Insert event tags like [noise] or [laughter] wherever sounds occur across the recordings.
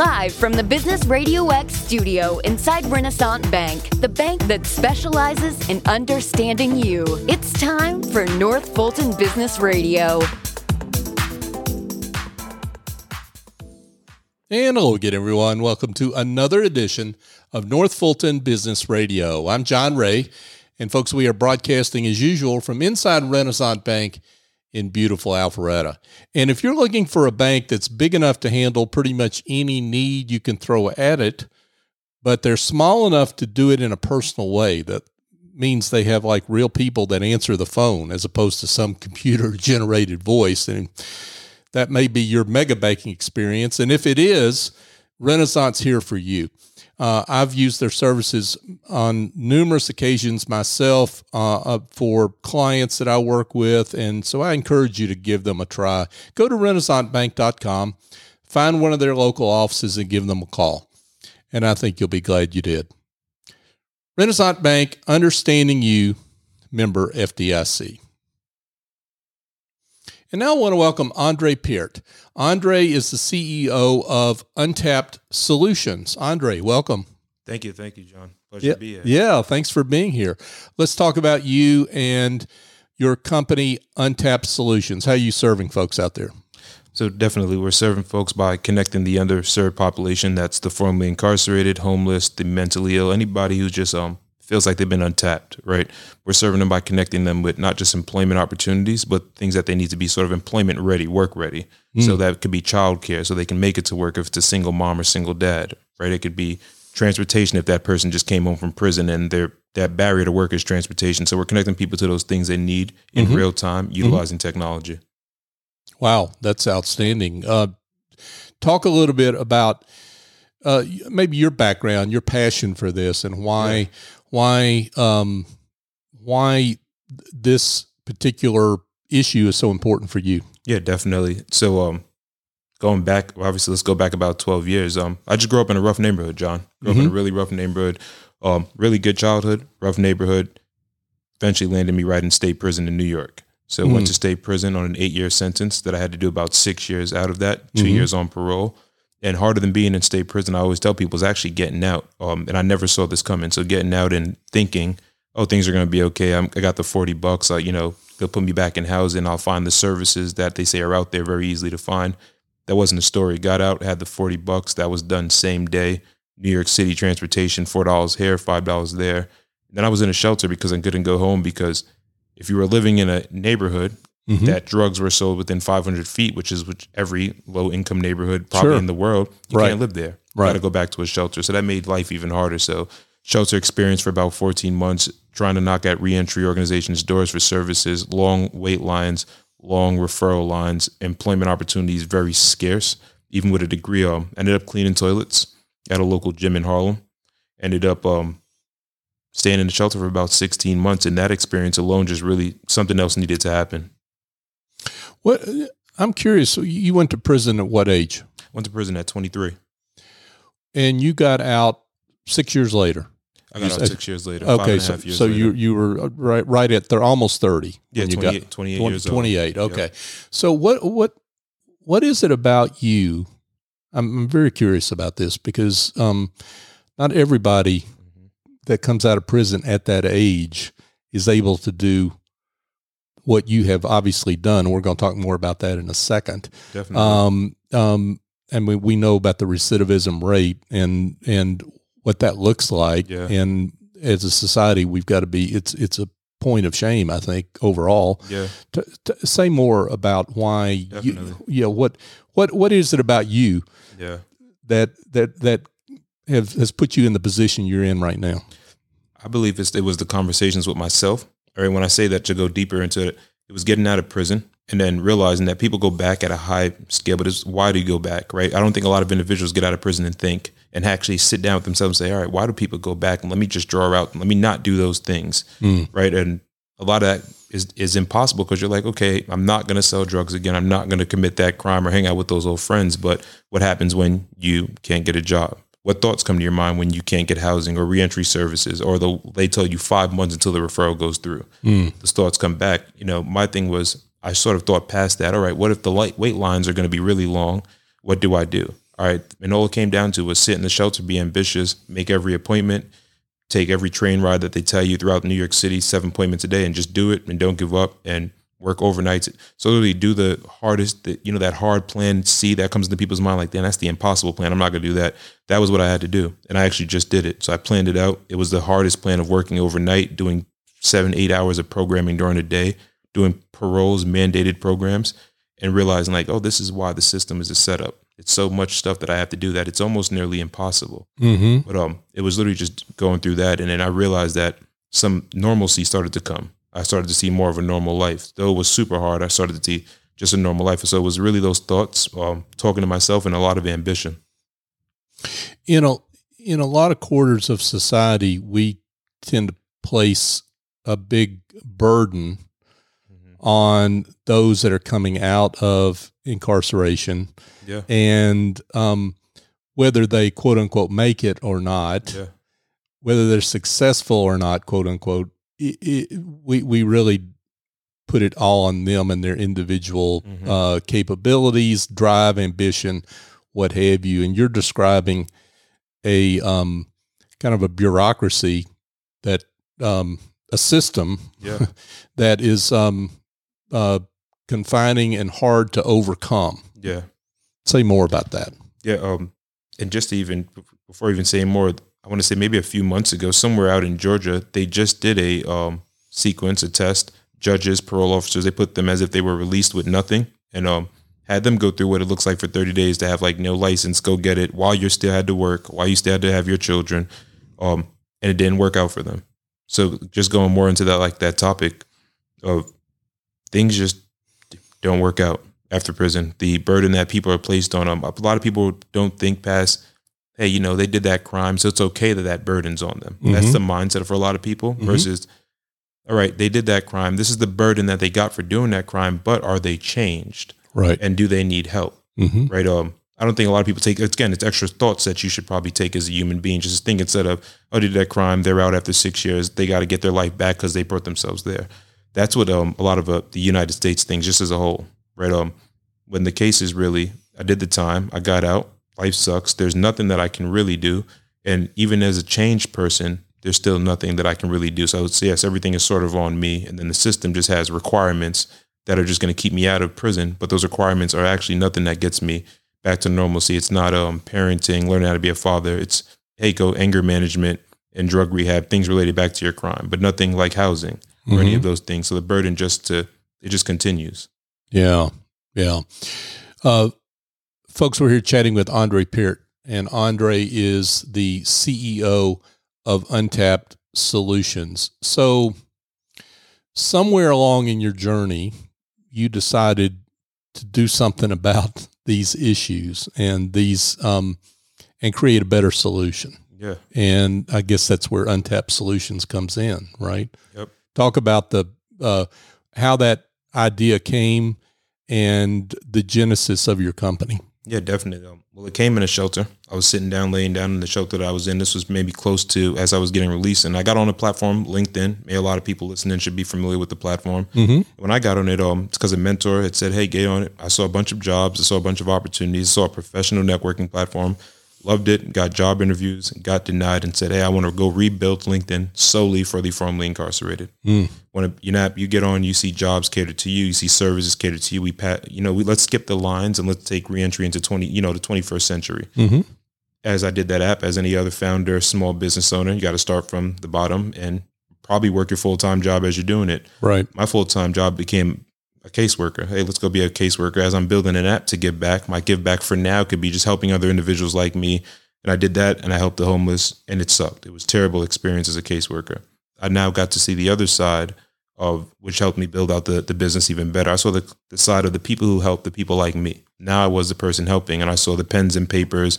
Live from the Business Radio X studio inside Renaissance Bank, the bank that specializes in understanding you. It's time for North Fulton Business Radio. And hello again, everyone. Welcome to another edition of North Fulton Business Radio. I'm John Ray. And folks, we are broadcasting as usual from inside Renaissance Bank in beautiful Alpharetta. And if you're looking for a bank that's big enough to handle pretty much any need you can throw at it, but they're small enough to do it in a personal way, that means they have like real people that answer the phone as opposed to some [laughs] computer generated voice. And that may be your mega banking experience. And if it is, Renaissance here for you. Uh, I've used their services on numerous occasions myself uh, for clients that I work with. And so I encourage you to give them a try. Go to renaissancebank.com, find one of their local offices, and give them a call. And I think you'll be glad you did. Renaissance Bank, understanding you, member FDIC. And now I want to welcome Andre Peart. Andre is the CEO of Untapped Solutions. Andre, welcome. Thank you. Thank you, John. Pleasure yeah, to be here. Yeah, thanks for being here. Let's talk about you and your company, Untapped Solutions. How are you serving folks out there? So definitely, we're serving folks by connecting the underserved population. That's the formerly incarcerated, homeless, the mentally ill, anybody who's just um feels like they've been untapped, right? We're serving them by connecting them with not just employment opportunities, but things that they need to be sort of employment ready, work ready. Mm. So that could be childcare, so they can make it to work if it's a single mom or single dad, right? It could be transportation if that person just came home from prison and their that barrier to work is transportation. So we're connecting people to those things they need in mm-hmm. real time, mm-hmm. utilizing mm-hmm. technology. Wow, that's outstanding. Uh, talk a little bit about uh, maybe your background, your passion for this, and why yeah why um, why this particular issue is so important for you. Yeah, definitely. So um, going back, obviously, let's go back about twelve years. Um, I just grew up in a rough neighborhood, John. Grew mm-hmm. up in a mm-hmm. really rough neighborhood. Um, really good childhood, rough neighborhood. Eventually landed me right in state prison in New York. So mm-hmm. went to state prison on an eight year sentence that I had to do about six years out of that, 2 mm-hmm. years on parole and harder than being in state prison, I always tell people is actually getting out. Um, and I never saw this coming. So getting out and thinking, oh, things are going to be okay. I'm, i got the 40 bucks. you know, they'll put me back in housing. I'll find the services that they say are out there very easily to find. That wasn't a story. Got out, had the 40 bucks. That was done same day. New York City transportation, $4 here, $5 there. Then I was in a shelter because I couldn't go home because if you were living in a neighborhood mm-hmm. that drugs were sold within 500 feet, which is which every low income neighborhood probably sure. in the world. You right. can't live there. You right. got to go back to a shelter. So that made life even harder. So shelter experience for about 14 months, trying to knock at reentry organizations' doors for services, long wait lines, long referral lines, employment opportunities very scarce, even with a degree. Um, ended up cleaning toilets at a local gym in Harlem. Ended up um, staying in the shelter for about 16 months. And that experience alone just really something else needed to happen. What I'm curious. So you went to prison at what age? Went to prison at 23. And you got out six years later. I got out six years later. Okay, so, so later. you you were right right at they're almost thirty. Yeah, 28, got, 28 20, years 28, old. okay. Yep. So what what what is it about you? I'm, I'm very curious about this because um, not everybody mm-hmm. that comes out of prison at that age is able to do what you have obviously done. We're going to talk more about that in a second. Definitely. Um, um, and we, we know about the recidivism rate and and what that looks like. Yeah. And as a society, we've got to be. It's it's a point of shame, I think, overall. Yeah. To, to say more about why. Definitely. You, yeah. What what what is it about you? Yeah. That that that have, has put you in the position you're in right now. I believe it was the conversations with myself Right when I say that to go deeper into it, it was getting out of prison and then realizing that people go back at a high scale. But it's why do you go back, right? I don't think a lot of individuals get out of prison and think and actually sit down with themselves and say, all right, why do people go back? And let me just draw out, let me not do those things, mm. right? And a lot of that is is impossible because you're like, okay, I'm not going to sell drugs again. I'm not going to commit that crime or hang out with those old friends. But what happens when you can't get a job? What thoughts come to your mind when you can't get housing or reentry services or the, they tell you five months until the referral goes through? Mm. those thoughts come back. You know my thing was i sort of thought past that all right what if the light wait lines are going to be really long? What do i do? All right, and all it came down to was sit in the shelter, be ambitious, make every appointment, take every train ride that they tell you throughout New York City, seven appointments a day, and just do it and don't give up and work overnights. So literally do the hardest, that you know, that hard plan C that comes into people's mind like, damn, that's the impossible plan. I'm not gonna do that. That was what I had to do. And I actually just did it. So I planned it out. It was the hardest plan of working overnight, doing seven, eight hours of programming during the day, doing paroles, mandated programs, and realizing like, oh, this is why the system is a setup. It's so much stuff that I have to do that it's almost nearly impossible. Mm-hmm. But um, it was literally just going through that, and then I realized that some normalcy started to come. I started to see more of a normal life. Though it was super hard, I started to see just a normal life. So it was really those thoughts, um, talking to myself, and a lot of ambition. You know, in a lot of quarters of society, we tend to place a big burden on those that are coming out of incarceration Yeah, and um, whether they quote unquote make it or not, yeah, whether they're successful or not, quote unquote, it, it, we we really put it all on them and their individual Mhm. uh, capabilities, drive, ambition, what have you. And you're describing a um, kind of a bureaucracy that um, a system yeah. [laughs] that is um, uh, confining and hard to overcome. yeah. Say more about that. Yeah, um, and just to even before even saying more, I want to say maybe a few months ago, somewhere out in Georgia, they just did a um, sequence, a test. Judges, parole officers, they put them as if they were released with nothing, and um, had them go through what it looks like for 30 days to have like no license, go get it while you still had to work, while you still had to have your children, um, and it didn't work out for them. So just going more into that, like that topic of things just don't work out after prison. The burden that people are placed on them. A lot of people don't think past, hey, you know, they did that crime, so it's okay that that burden's on them. That's Mhm. the mindset for a lot of people Mhm. versus, all right, they did that crime. This is the burden that they got for doing that crime, but are they changed? Right. And do they need help? Mm-hmm. Right. Um, I don't think a lot of people take again, it's extra thoughts that you should probably take as a human being. Just think instead of, oh, they did that crime, they're out after six years, they got to get their life back because they brought themselves there. That's what um a lot of uh, the United States thinks, just as a whole, right? Um, when the case is really, I did the time, I got out, life sucks. There's nothing that I can really do, and even as a changed person, there's still nothing that I can really do. So I would say yes, everything is sort of on me, and then the system just has requirements that are just going to keep me out of prison. But those requirements are actually nothing that gets me back to normalcy. It's not um parenting, learning how to be a father. It's hey, go anger management and drug rehab, things related back to your crime, but nothing like housing or any of those things. So the burden just to it just continues. Yeah, yeah. Uh, folks, we're here chatting with Andre Peart, and Andre is the CEO of Untapped Solutions. So, somewhere along in your journey, you decided to do something [laughs] about these issues and these um, and create a better solution. Yeah. And I guess that's where Untapped Solutions comes in, right? Yep. Talk about the uh, how that idea came and the genesis of your company. Yeah, definitely. Um, well, it came in a shelter. I was sitting down, laying down in the shelter that I was in. This was maybe close to as I was getting released, and I got on a platform, LinkedIn. Maybe a lot of people listening should be familiar with the platform. Mm-hmm. When I got on it, um, it's because a mentor had said, "Hey, get on it." I saw a bunch of jobs. I saw a bunch of opportunities. I saw a professional networking platform. Loved it. Got job interviews. Got denied, and said, "Hey, I want to go rebuild LinkedIn solely for the formerly incarcerated." Mm. When you know you get on, you see jobs catered to you. You see services catered to you. We pat, you know, we let's skip the lines and let's take reentry into twenty, you know, the twenty first century Mm-hmm. as I did that app, as any other founder, small business owner, you got to start from the bottom and probably work your full time job as you're doing it. Right. My full time job became a caseworker. Hey, let's go be a caseworker. As I'm building an app to give back, my give back for now could be just helping other individuals like me. And I did that and I helped the homeless and it sucked. It was a terrible experience as a caseworker. I now got to see the other side of which helped me build out the, the business even better. I saw the, the side of the people who helped the people like me. Now I was the person helping and I saw the pens and papers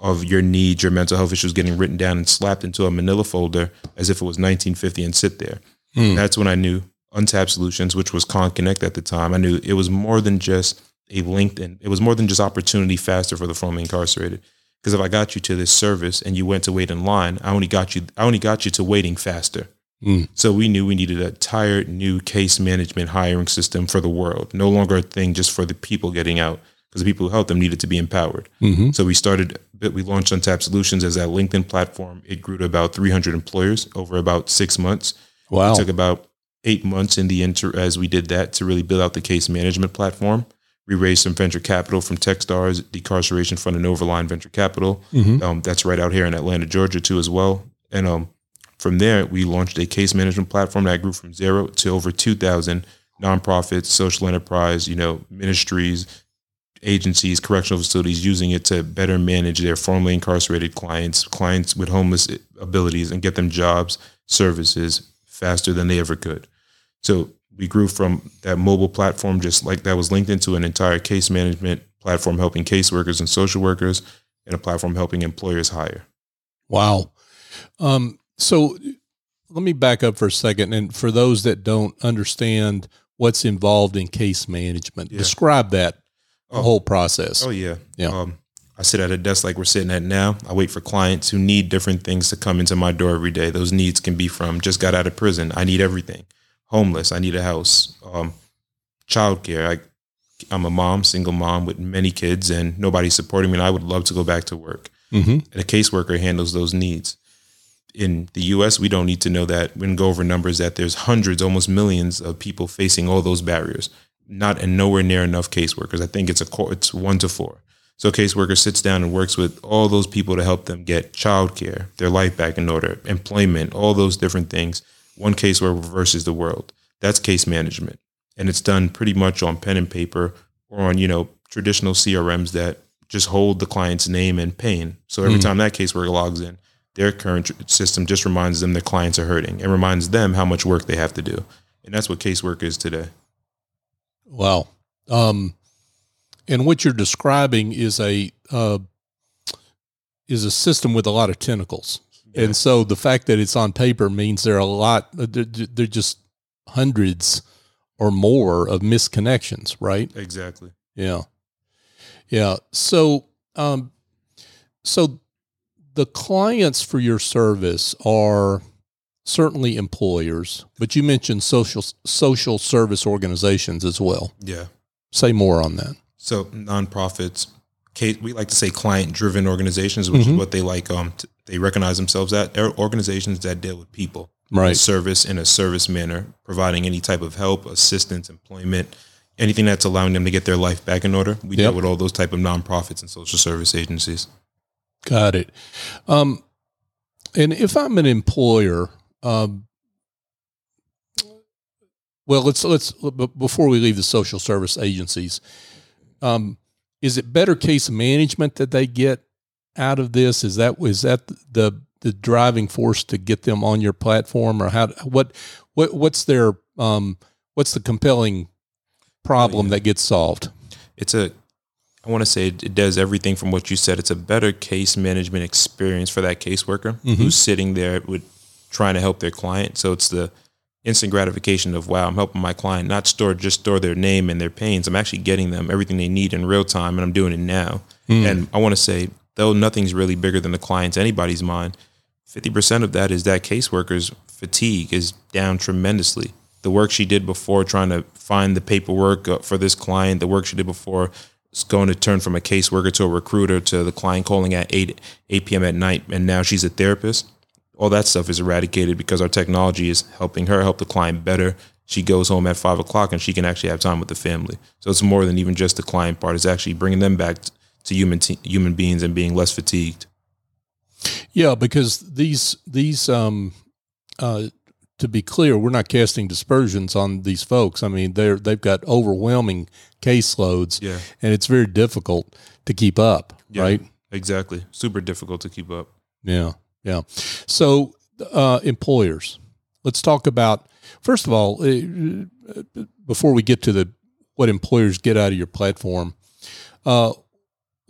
of your needs, your mental health issues getting written down and slapped into a manila folder as if it was 1950 and sit there. Mm. That's when I knew Untapped Solutions, which was Con Connect at the time. I knew it was more than just a LinkedIn. It was more than just opportunity faster for the formerly incarcerated. Because if I got you to this service and you went to wait in line, I only got you. I only got you to waiting faster. Mm. So we knew we needed a entire new case management hiring system for the world. No longer a thing just for the people getting out. because the people who helped them needed to be empowered. Mm-hmm. So we started, we launched Untapped Solutions as that LinkedIn platform. It grew to about 300 employers over about six months. Wow. It took about eight months in the inter as we did that to really build out the case management platform. We raised some venture capital from Techstars, Decarceration Fund, and Overline Venture Capital. Mhm. Um, that's right out here in Atlanta, Georgia, too, as well. And um, from there, we launched a case management platform that grew from zero to over 2,000 nonprofits, social enterprise, you know, ministries, agencies, correctional facilities using it to better manage their formerly incarcerated clients, clients with homeless abilities, and get them jobs, services faster than they ever could. So we grew from that mobile platform, just like that was linked into an entire case management platform helping caseworkers and social workers, and a platform helping employers hire. Wow. Um, so let me back up for a second. And for those that don't understand what's involved in case management, Yeah. describe that Oh. whole process. Oh yeah, Yeah. Um, I sit at a desk like we're sitting at now. I wait for clients who need different things to come into my door every day. Those needs can be from just got out of prison. I need everything. Homeless. I need a house. Um, childcare. I, I'm a mom, single mom with many kids, and nobody's supporting me. And I would love to go back to work. Mm-hmm. And a caseworker handles those needs. In the U.S., we don't need to know that. We can go over numbers that there's hundreds, almost millions of people facing all those barriers. Not and nowhere near enough caseworkers. I think it's a it's one to four. So a caseworker sits down and works with all those people to help them get childcare, their life back in order, employment, all those different things. One case caseworker versus the world. That's case management, and it's done pretty much on pen and paper or on you know traditional CRMs that just hold the client's name and pain. So every Mm. time that caseworker logs in, their current system just reminds them their clients are hurting and reminds them how much work they have to do. And that's what casework is today. Wow. Um, and what you're describing is a uh, is a system with a lot of tentacles, and so the fact that it's on paper means there are a lot. There, there are just hundreds or more of misconnections, right? Exactly. Yeah, yeah. So, um, so the clients for your service are certainly employers, but you mentioned social social service organizations as well. Yeah. Say more on that. So nonprofits, ca- we like to say client-driven organizations, which Mhm. is what they like. Um, t- they recognize themselves at They're organizations that deal with people, Right. service in a service manner, providing any type of help, assistance, employment, anything that's allowing them to get their life back in order. We Yep. deal with all those type of nonprofits and social service agencies. Got it. Um, and if I'm an employer, um, well, let's let's before we leave the social service agencies, um, is it better case management that they get out of this? Is that is that the the driving force to get them on your platform, or how what what what's their um, what's the compelling problem yeah. that gets solved? it's a I want to say it, does everything from what you said. It's a better case management experience for that caseworker Mhm. who's sitting there with trying to help their client. So it's the instant gratification of wow, I'm helping my client not store just store their name and their pains. I'm actually getting them everything they need in real time, and I'm doing it now. And I want to say though nothing's really bigger than the client's anybody's mind. Fifty percent of that is that caseworker's fatigue is down tremendously. The work she did before trying to find the paperwork uh, for this client, the work she did before is going to turn from a caseworker to a recruiter to the client calling at 8, 8 p.m. at night, and now she's a therapist. All that stuff is eradicated because our technology is helping her help the client better. She goes home at 5 o'clock and she can actually have time with the family. So it's more than even just the client part. It's actually bringing them back to human, te- human beings and being less fatigued. Yeah, because these these um uh to be clear, we're not casting dispersions on these folks. I mean, they're they've got overwhelming caseloads Yeah. and it's very difficult to keep up, Yeah. right? Exactly. Super difficult to keep up. Yeah. Yeah. So, uh employers. Let's talk about first of all, uh, before we get to the what employers get out of your platform, uh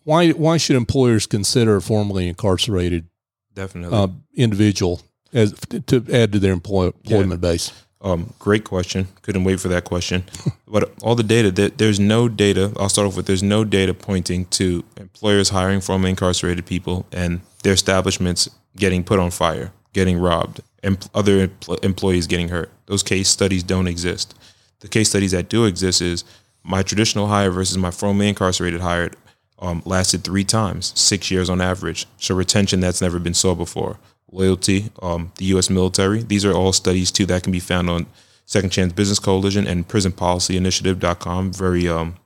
why why should employers consider a formerly incarcerated Definitely. uh, individual as to add to their employ, employment base. Um, great question. Couldn't wait for that question. [laughs] but all the data, there, there's no data. I'll start off with there's no data pointing to employers hiring formerly incarcerated people and their establishments getting put on fire, getting robbed, and other empl- employees getting hurt. Those case studies don't exist. The case studies that do exist is my traditional hire versus my formerly incarcerated hire um, lasted three times, six years on average. So retention that's never been saw before. Loyalty, um, the U.S. military. These are all studies too that can be found on Second Chance Business Coalition and PrisonPolicyInitiative.com. Very um,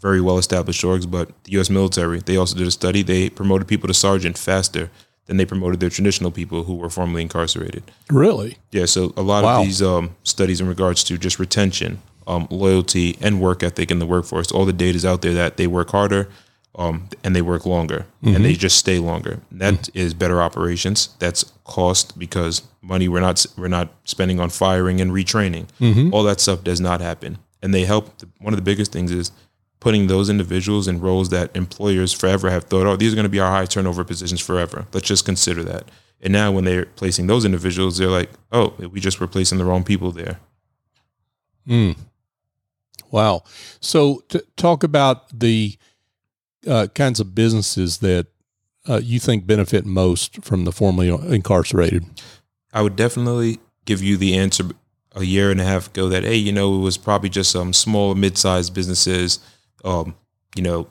very well established orgs, but the U.S. military they also did a study. They promoted people to sergeant faster than they promoted their traditional people who were formerly incarcerated. Really? Yeah. So a lot Wow. of these um, studies in regards to just retention, um, loyalty, and work ethic in the workforce, all the data is out there that they work harder. Um, and they work longer and they just stay longer. That is better operations. That's cost because money we're not we're not spending on firing and retraining. All that stuff does not happen, and they help. One of the biggest things is putting those individuals in roles that employers forever have thought, oh, these are going to be our high turnover positions forever. Let's just consider that. And now when they're placing those individuals, they're like, oh, we just were placing the wrong people there. Mm. Wow. So, to talk about the uh, kinds of businesses that uh, you think benefit most from the formerly incarcerated. I would definitely give you the answer a year and a half ago that hey, you know, it was probably just some small, mid-sized businesses. Um, you know,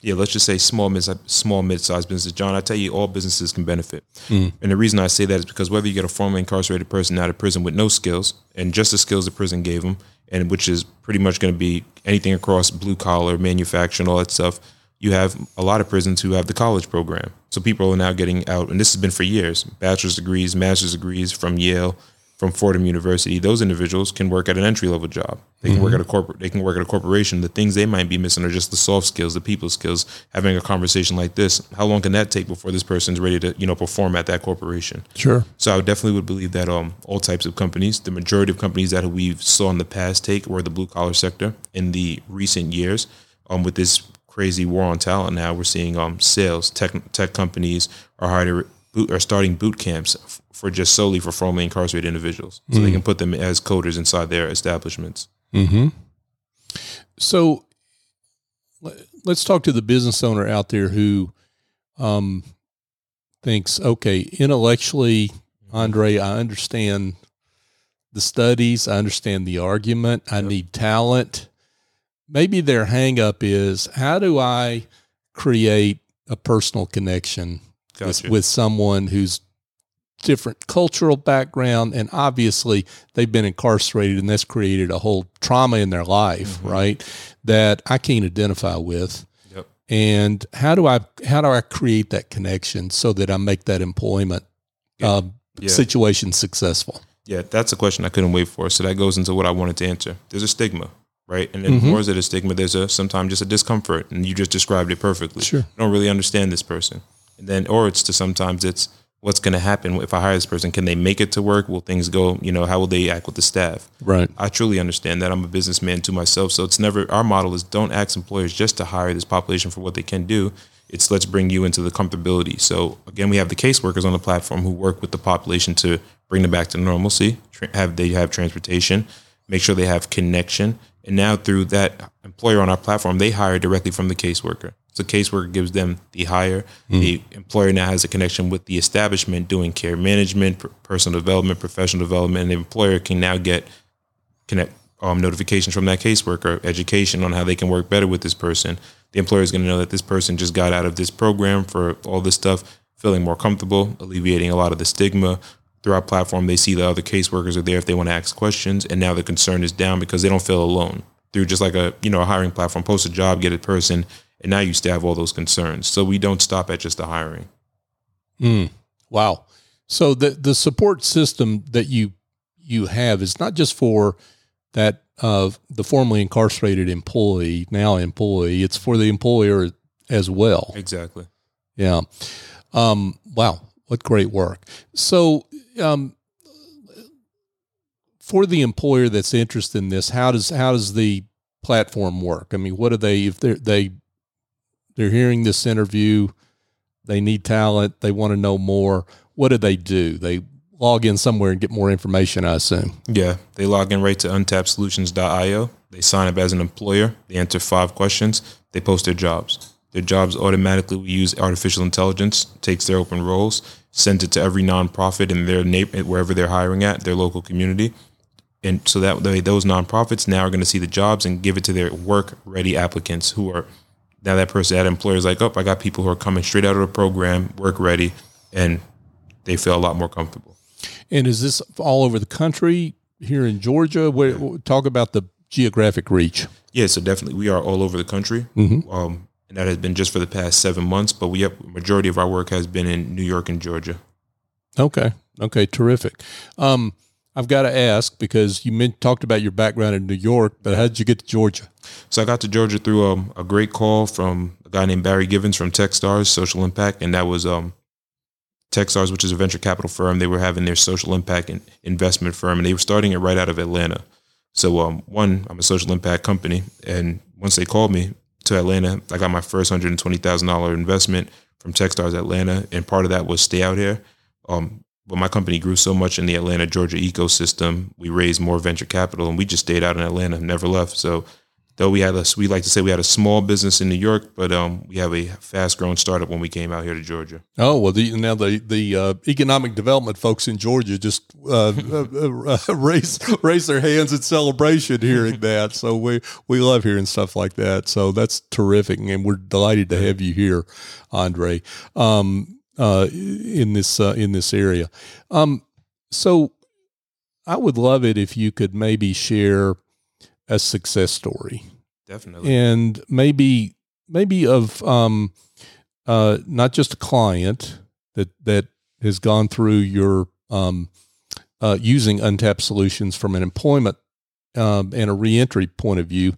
yeah, let's just say small, mid, small, mid-sized businesses. John, I tell you, all businesses can benefit, Mm. and the reason I say that is because whether you get a formerly incarcerated person out of prison with no skills and just the skills the prison gave them, and which is pretty much going to be anything across blue collar, manufacturing, all that stuff. You have a lot of prisons who have the college program. So people are now getting out, and this has been for years bachelor's degrees, master's degrees from Yale, from Fordham University. Those individuals can work at an entry level job. They can work at a corporate. They can work at a corporation. The things they might be missing are just the soft skills, the people skills. Having a conversation like this, how long can that take before this person's ready to, you know, perform at that corporation? Sure. So I definitely would believe that um, all types of companies, the majority of companies that we've saw in the past take were the blue collar sector. In the recent years, um, with this crazy war on talent, now we're seeing um, sales tech tech companies are hiring boot are starting boot camps for just solely for formerly incarcerated individuals, so they can put them as coders inside their establishments. Mm-hmm. So let's talk to the business owner out there who um, thinks, okay, intellectually, Andre, I understand the studies, I understand the argument, I need talent. Maybe their hang up is how do I create a personal connection Gotcha. with someone who's different cultural background and obviously they've been incarcerated and that's created a whole trauma in their life Mhm. right that i can't identify with Yep. and how do i how do i create that connection so that i make that employment Yeah. uh, Yeah. situation successful Yeah, that's a question I couldn't wait for. So that goes into what I wanted to answer. There's a stigma, right? And then Mhm. more than a stigma, there's a sometimes just a discomfort, and you just described it perfectly. Sure. I don't really understand this person, and then or it's to sometimes it's what's going to happen if I hire this person? Can they make it to work? Will things go? You know, how will they act with the staff? right I truly understand that. I'm a businessman to myself. So it's never, our model is don't ask employers just to hire this population for what they can do. It's let's bring you into the comfortability. So again, we have the caseworkers on the platform who work with the population to bring them back to normalcy. Have they have transportation, make sure they have connection, and now through that employer on our platform, they hire directly from the caseworker. So caseworker gives them the hire. The employer now has a connection with the establishment doing care management, personal development, professional development, and the employer can now get connect um, notifications from that caseworker, education on how they can work better with this person. The employer is going to know that this person just got out of this program for all this stuff, feeling more comfortable, alleviating a lot of the stigma. Through our platform, they see the other caseworkers are there if they want to ask questions, and now the concern is down because they don't feel alone. Through just like a you know a hiring platform, post a job, get a person, and now you still have all those concerns. So we don't stop at just the hiring. Mm, wow. So the the support system that you you have is not just for that of the formerly incarcerated employee, now employee. It's for the employer as well. Exactly. Yeah. Um, wow. What great work. So, um, for the employer that's interested in this, how does how does the platform work? I mean, what do they if they're they they're hearing this interview, they need talent, they want to know more. What do they do? They log in somewhere and get more information. I assume. Yeah, they log in right to untappsolutions.io. They sign up as an employer. They answer five questions. They post their jobs. Their jobs automatically we use artificial intelligence, takes their open roles, sends it to every nonprofit in their neighbor, wherever they're hiring at, their local community. and so that way those nonprofits now are going to see the jobs and give it to their work ready applicants who are now that person that employer is like, oh, I got people who are coming straight out of the program, work ready, and they feel a lot more comfortable. And is this all over the country? Here in Georgia, where, talk about the geographic reach. Yeah, so definitely we are all over the country, Mm-hmm. um, and that has been just for the past seven months. But we have majority of our work has been in New York and Georgia. Okay. Okay. Terrific. Um, I've got to ask because you meant, talked about your background in New York, but how did you get to Georgia? So I got to Georgia through um, a great call from a guy named Barry Givens from TechStars Social Impact, and that was um, TechStars, which is a venture capital firm. They were having their social impact in, investment firm, and they were starting it right out of Atlanta. So um, one, I'm a social impact company, and once they called me to Atlanta, I got my first hundred and twenty thousand dollar investment from TechStars Atlanta, and part of that was stay out here. Um, but my company grew so much in the Atlanta, Georgia ecosystem, we raised more venture capital, and we just stayed out in Atlanta, never left. So though we had a, we like to say we had a small business in New York, but um, we have a fast growing startup when we came out here to Georgia. Oh well, the, now the the uh, economic development folks in Georgia just uh, uh, uh, [laughs] raise raise their hands in celebration hearing that. So we we love hearing stuff like that. So that's terrific, and we're delighted to have you here, Andre, um, uh, in this in this area. Um, so I would love it if you could maybe share a success story Definitely. and maybe maybe of um, uh, not just a client that that has gone through your um, uh, using untapped solutions from an employment um, and a reentry point of view,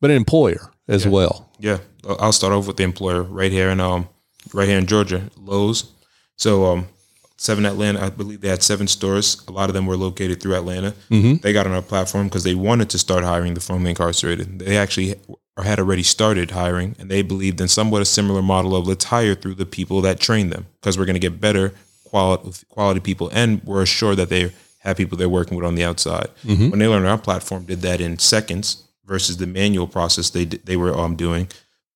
but an employer as Yeah. well. Yeah, I'll start off with the employer right here in um right here in Georgia, Lowe's. So um seven Atlanta, I believe they had seven stores. A lot of them were located through Atlanta. Mhm. They got on our platform because they wanted to start hiring the formerly incarcerated. They actually or had already started hiring, and they believed in somewhat a similar model of let's hire through the people that train them because we're going to get better quality quality people, and we're assured that they have people they're working with on the outside. When they learned our platform did that in seconds versus the manual process they they were um doing,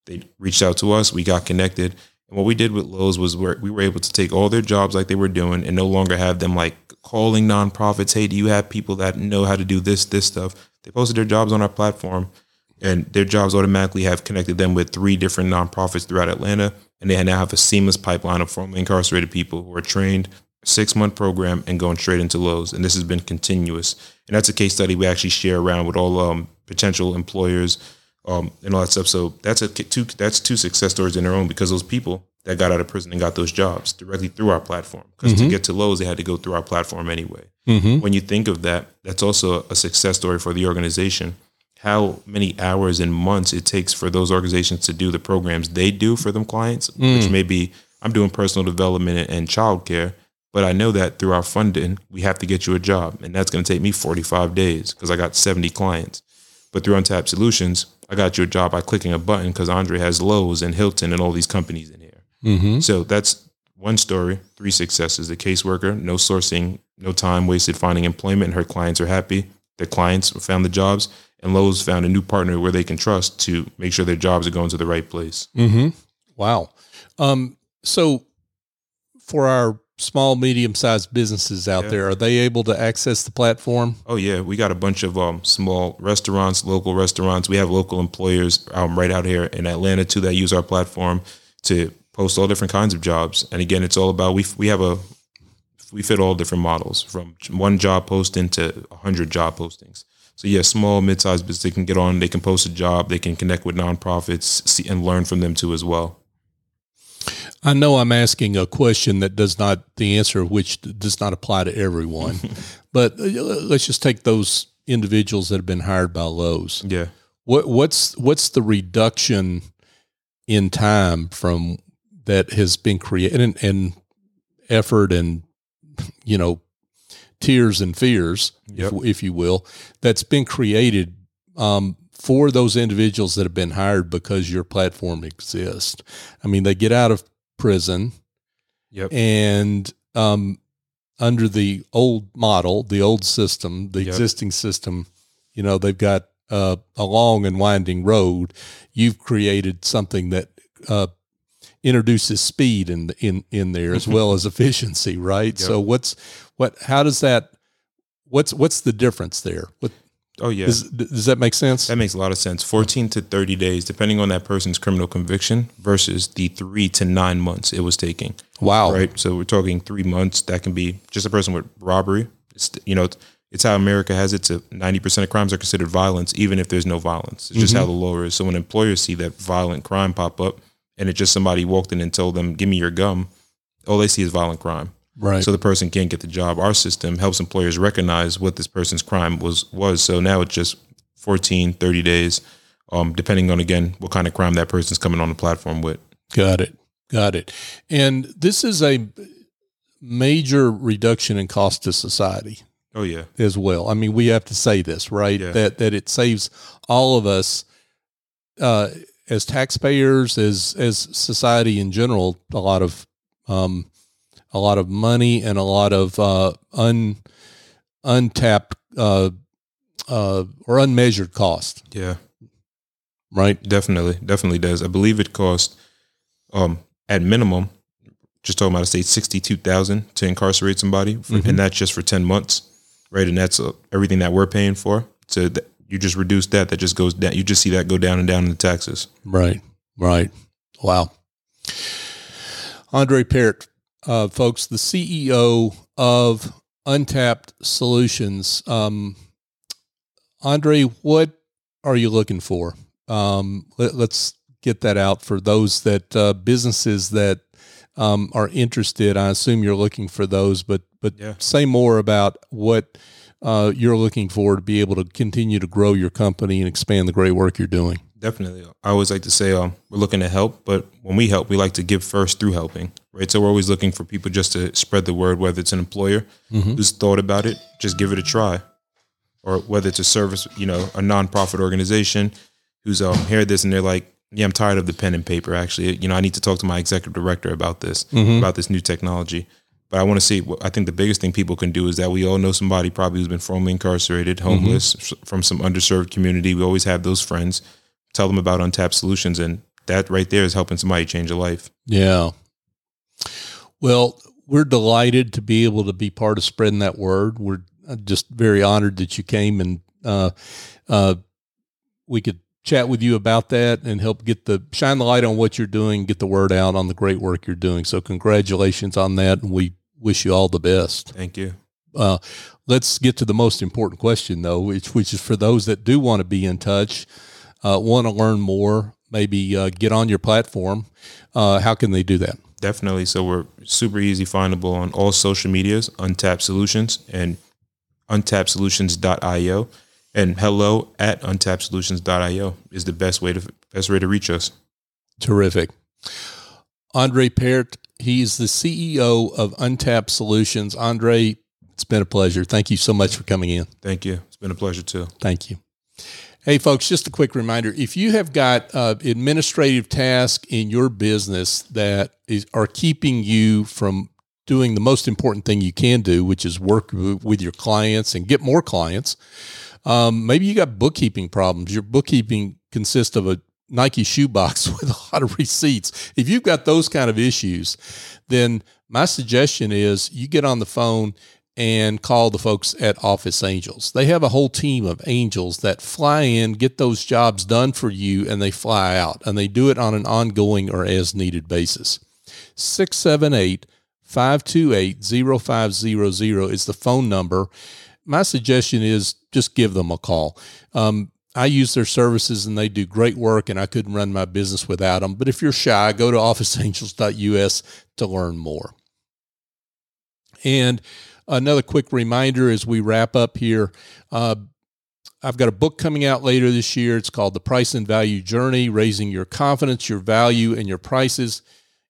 they reached out to us. We got connected. And what we did with Lowe's was where we were able to take all their jobs like they were doing and no longer have them like calling nonprofits, hey, do you have people that know how to do this, this stuff? They posted their jobs on our platform and their jobs automatically have connected them with three different nonprofits throughout Atlanta. And they now have a seamless pipeline of formerly incarcerated people who are trained, six month program, and going straight into Lowe's. And this has been continuous. And that's a case study we actually share around with all um, potential employers um, and all that stuff. So that's a two that's two success stories in their own because those people that got out of prison and got those jobs directly through our platform. Because to get to Lowe's, they had to go through our platform anyway. Mm-hmm. When you think of that, that's also a success story for the organization. How many hours and months it takes for those organizations to do the programs they do for them clients, which may be I'm doing personal development and childcare, but I know that through our funding, we have to get you a job, and that's going to take me 45 days because I got 70 clients. But through Untapped Solutions, I got you a job by clicking a button because Andre has Lowe's and Hilton and all these companies in here. Mm-hmm. So that's one story, three successes. The caseworker, no sourcing, no time wasted finding employment, her clients are happy. The clients found the jobs, and Lowe's found a new partner where they can trust to make sure their jobs are going to the right place. Mm-hmm. Wow. Um, so for our small, medium sized businesses out Yeah. there, are they able to access the platform? Oh yeah, we got a bunch of um, small restaurants, local restaurants. We have local employers um, right out here in Atlanta too that use our platform to post all different kinds of jobs. And again, it's all about we we have a we fit all different models from one job posting to hundred job postings. So yeah, small, mid-sized business they can get on, they can post a job, they can connect with nonprofits, see, and learn from them too as well. I know I'm asking a question that does not, the answer of which does not apply to everyone, [laughs] but uh, let's just take those individuals that have been hired by Lowe's. Yeah. What, what's what's the reduction in time from that has been created and, and effort and you know tears and fears, Yep. if, if you will, that's been created um, for those individuals that have been hired because your platform exists. I mean, they get out of prison Yep. and um, under the old model, the old system, the Yep. existing system, you know, they've got uh, a long and winding road. You've created something that uh, introduces speed in in in there as [laughs] well as efficiency, right? So what's what? How does that what's what's the difference there? What Oh yeah, does, does that make sense? that makes a lot of sense. Fourteen to thirty days, depending on that person's criminal conviction, versus the three to nine months it was taking. Wow. Right. So we're talking three months. That can be just a person with robbery. It's, you know, it's, it's how America has it. To ninety percent of crimes are considered violence, even if there's no violence. It's just mm-hmm. how the law is. So when employers see that violent crime pop up, and it's just somebody walked in and told them, "Give me your gum," all they see is violent crime. Right. So the person can't get the job. Our system helps employers recognize what this person's crime was was. So now it's just 14, 30 days, um, depending on again what kind of crime that person's coming on the platform with. Got it. Got it. And this is a major reduction in cost to society Oh yeah. as well. I mean, we have to say this, right? Yeah. That that it saves all of us uh, as taxpayers, as as society in general, a lot of um, a lot of money and a lot of uh, un untapped uh, uh, or unmeasured cost, Yeah. right? Definitely. Definitely does. I believe it cost um at minimum, just talking about a state sixty two thousand to incarcerate somebody, for, Mhm. and that's just for ten months, right? And that's uh, everything that we're paying for. So that you just reduce that, that just goes down. You just see that go down and down in the taxes. Right, right. Wow. Andre Peart, uh, folks, the CEO of Untapped Solutions. Um, Andre, what are you looking for? Um, let, us get that out for those that uh, businesses that um, are interested. I assume you're looking for those, but but Yeah. say more about what uh, you're looking for to be able to continue to grow your company and expand the great work you're doing. Definitely. I always like to say um, we're looking to help, but when we help, we like to give first through helping, right? So we're always looking for people just to spread the word, whether it's an employer who's thought about it, just give it a try, or whether it's a service, you know, a nonprofit organization who's um heard this and they're like, yeah, I'm tired of the pen and paper. Actually, you know, I need to talk to my executive director about this, about this new technology. But I want to see. I think the biggest thing people can do is that we all know somebody probably who's been formerly incarcerated, homeless, f- from some underserved community. We always have those friends. Tell them about Untapped Solutions, and that right there is helping somebody change a life. Yeah. Well, we're delighted to be able to be part of spreading that word. We're uh, just very honored that you came and uh, uh, we could chat with you about that and help get the shine the light on what you're doing, get the word out on the great work you're doing. So, congratulations on that, and we wish you all the best. Thank you. Uh, let's get to the most important question, though, which which is for those that do want to be in touch, uh, want to learn more, maybe uh, get on your platform. Uh, how can they do that? Definitely. So we're super easy findable on all social medias, Untapped Solutions and untappsolutions.io. And hello at untappsolutions.io is the best way to best way to reach us. Terrific. Andre Peart, he's the CEO of Untapped Solutions. Andre, it's been a pleasure. Thank you so much for coming in. Thank you. It's been a pleasure too. Thank you. Hey, folks, just a quick reminder if you have got uh, administrative tasks in your business that is, are keeping you from doing the most important thing you can do, which is work with your clients and get more clients, um, maybe you got bookkeeping problems. Your bookkeeping consists of a Nike shoebox [laughs] with a lot of receipts. If you've got those kind of issues, then my suggestion is you get on the phone and call the folks at Office Angels. They have a whole team of angels that fly in, get those jobs done for you, and they fly out. And they do it on an ongoing or as needed basis. 678 528 0500 is the phone number. My suggestion is just give them a call. Um, I use their services and they do great work, and I couldn't run my business without them. But if you're shy, go to [laughs] officeangels.us to learn more. And another quick reminder as we wrap up here uh, I've got a book coming out later this year. It's called The Price and Value Journey Raising Your Confidence, Your Value, and Your Prices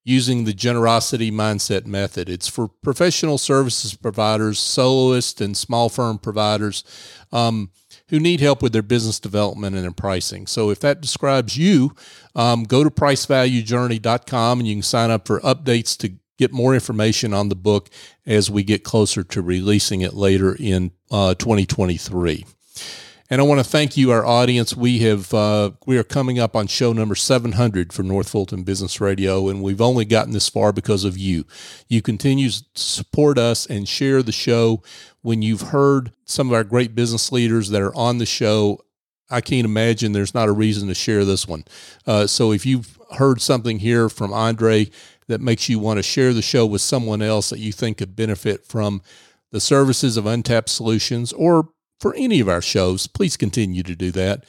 using the Generosity Mindset Method. It's for professional services providers, soloists, and small firm providers um, who need help with their business development and their pricing. So if that describes you, um, go to pricevaluejourney.com and you can sign up for updates to get more information on the book as we get closer to releasing it later in uh, 2023. And I want to thank you, our audience. We have uh, we are coming up on show number 700 for North Fulton Business Radio, and we've only gotten this far because of you. You continue to support us and share the show. When you've heard some of our great business leaders that are on the show, I can't imagine there's not a reason to share this one. Uh, so if you've heard something here from Andre that makes you want to share the show with someone else that you think could benefit from the services of Untapped Solutions or for any of our shows, please continue to do that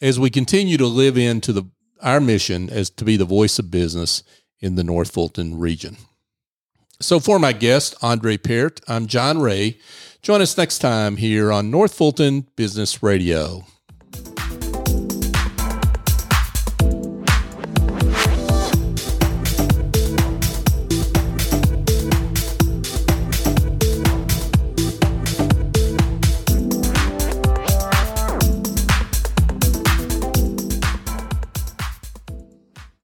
as we continue to live into the our mission as to be the voice of business in the North Fulton region. So for my guest, Andre Peart, I'm John Ray. Join us next time here on North Fulton Business Radio.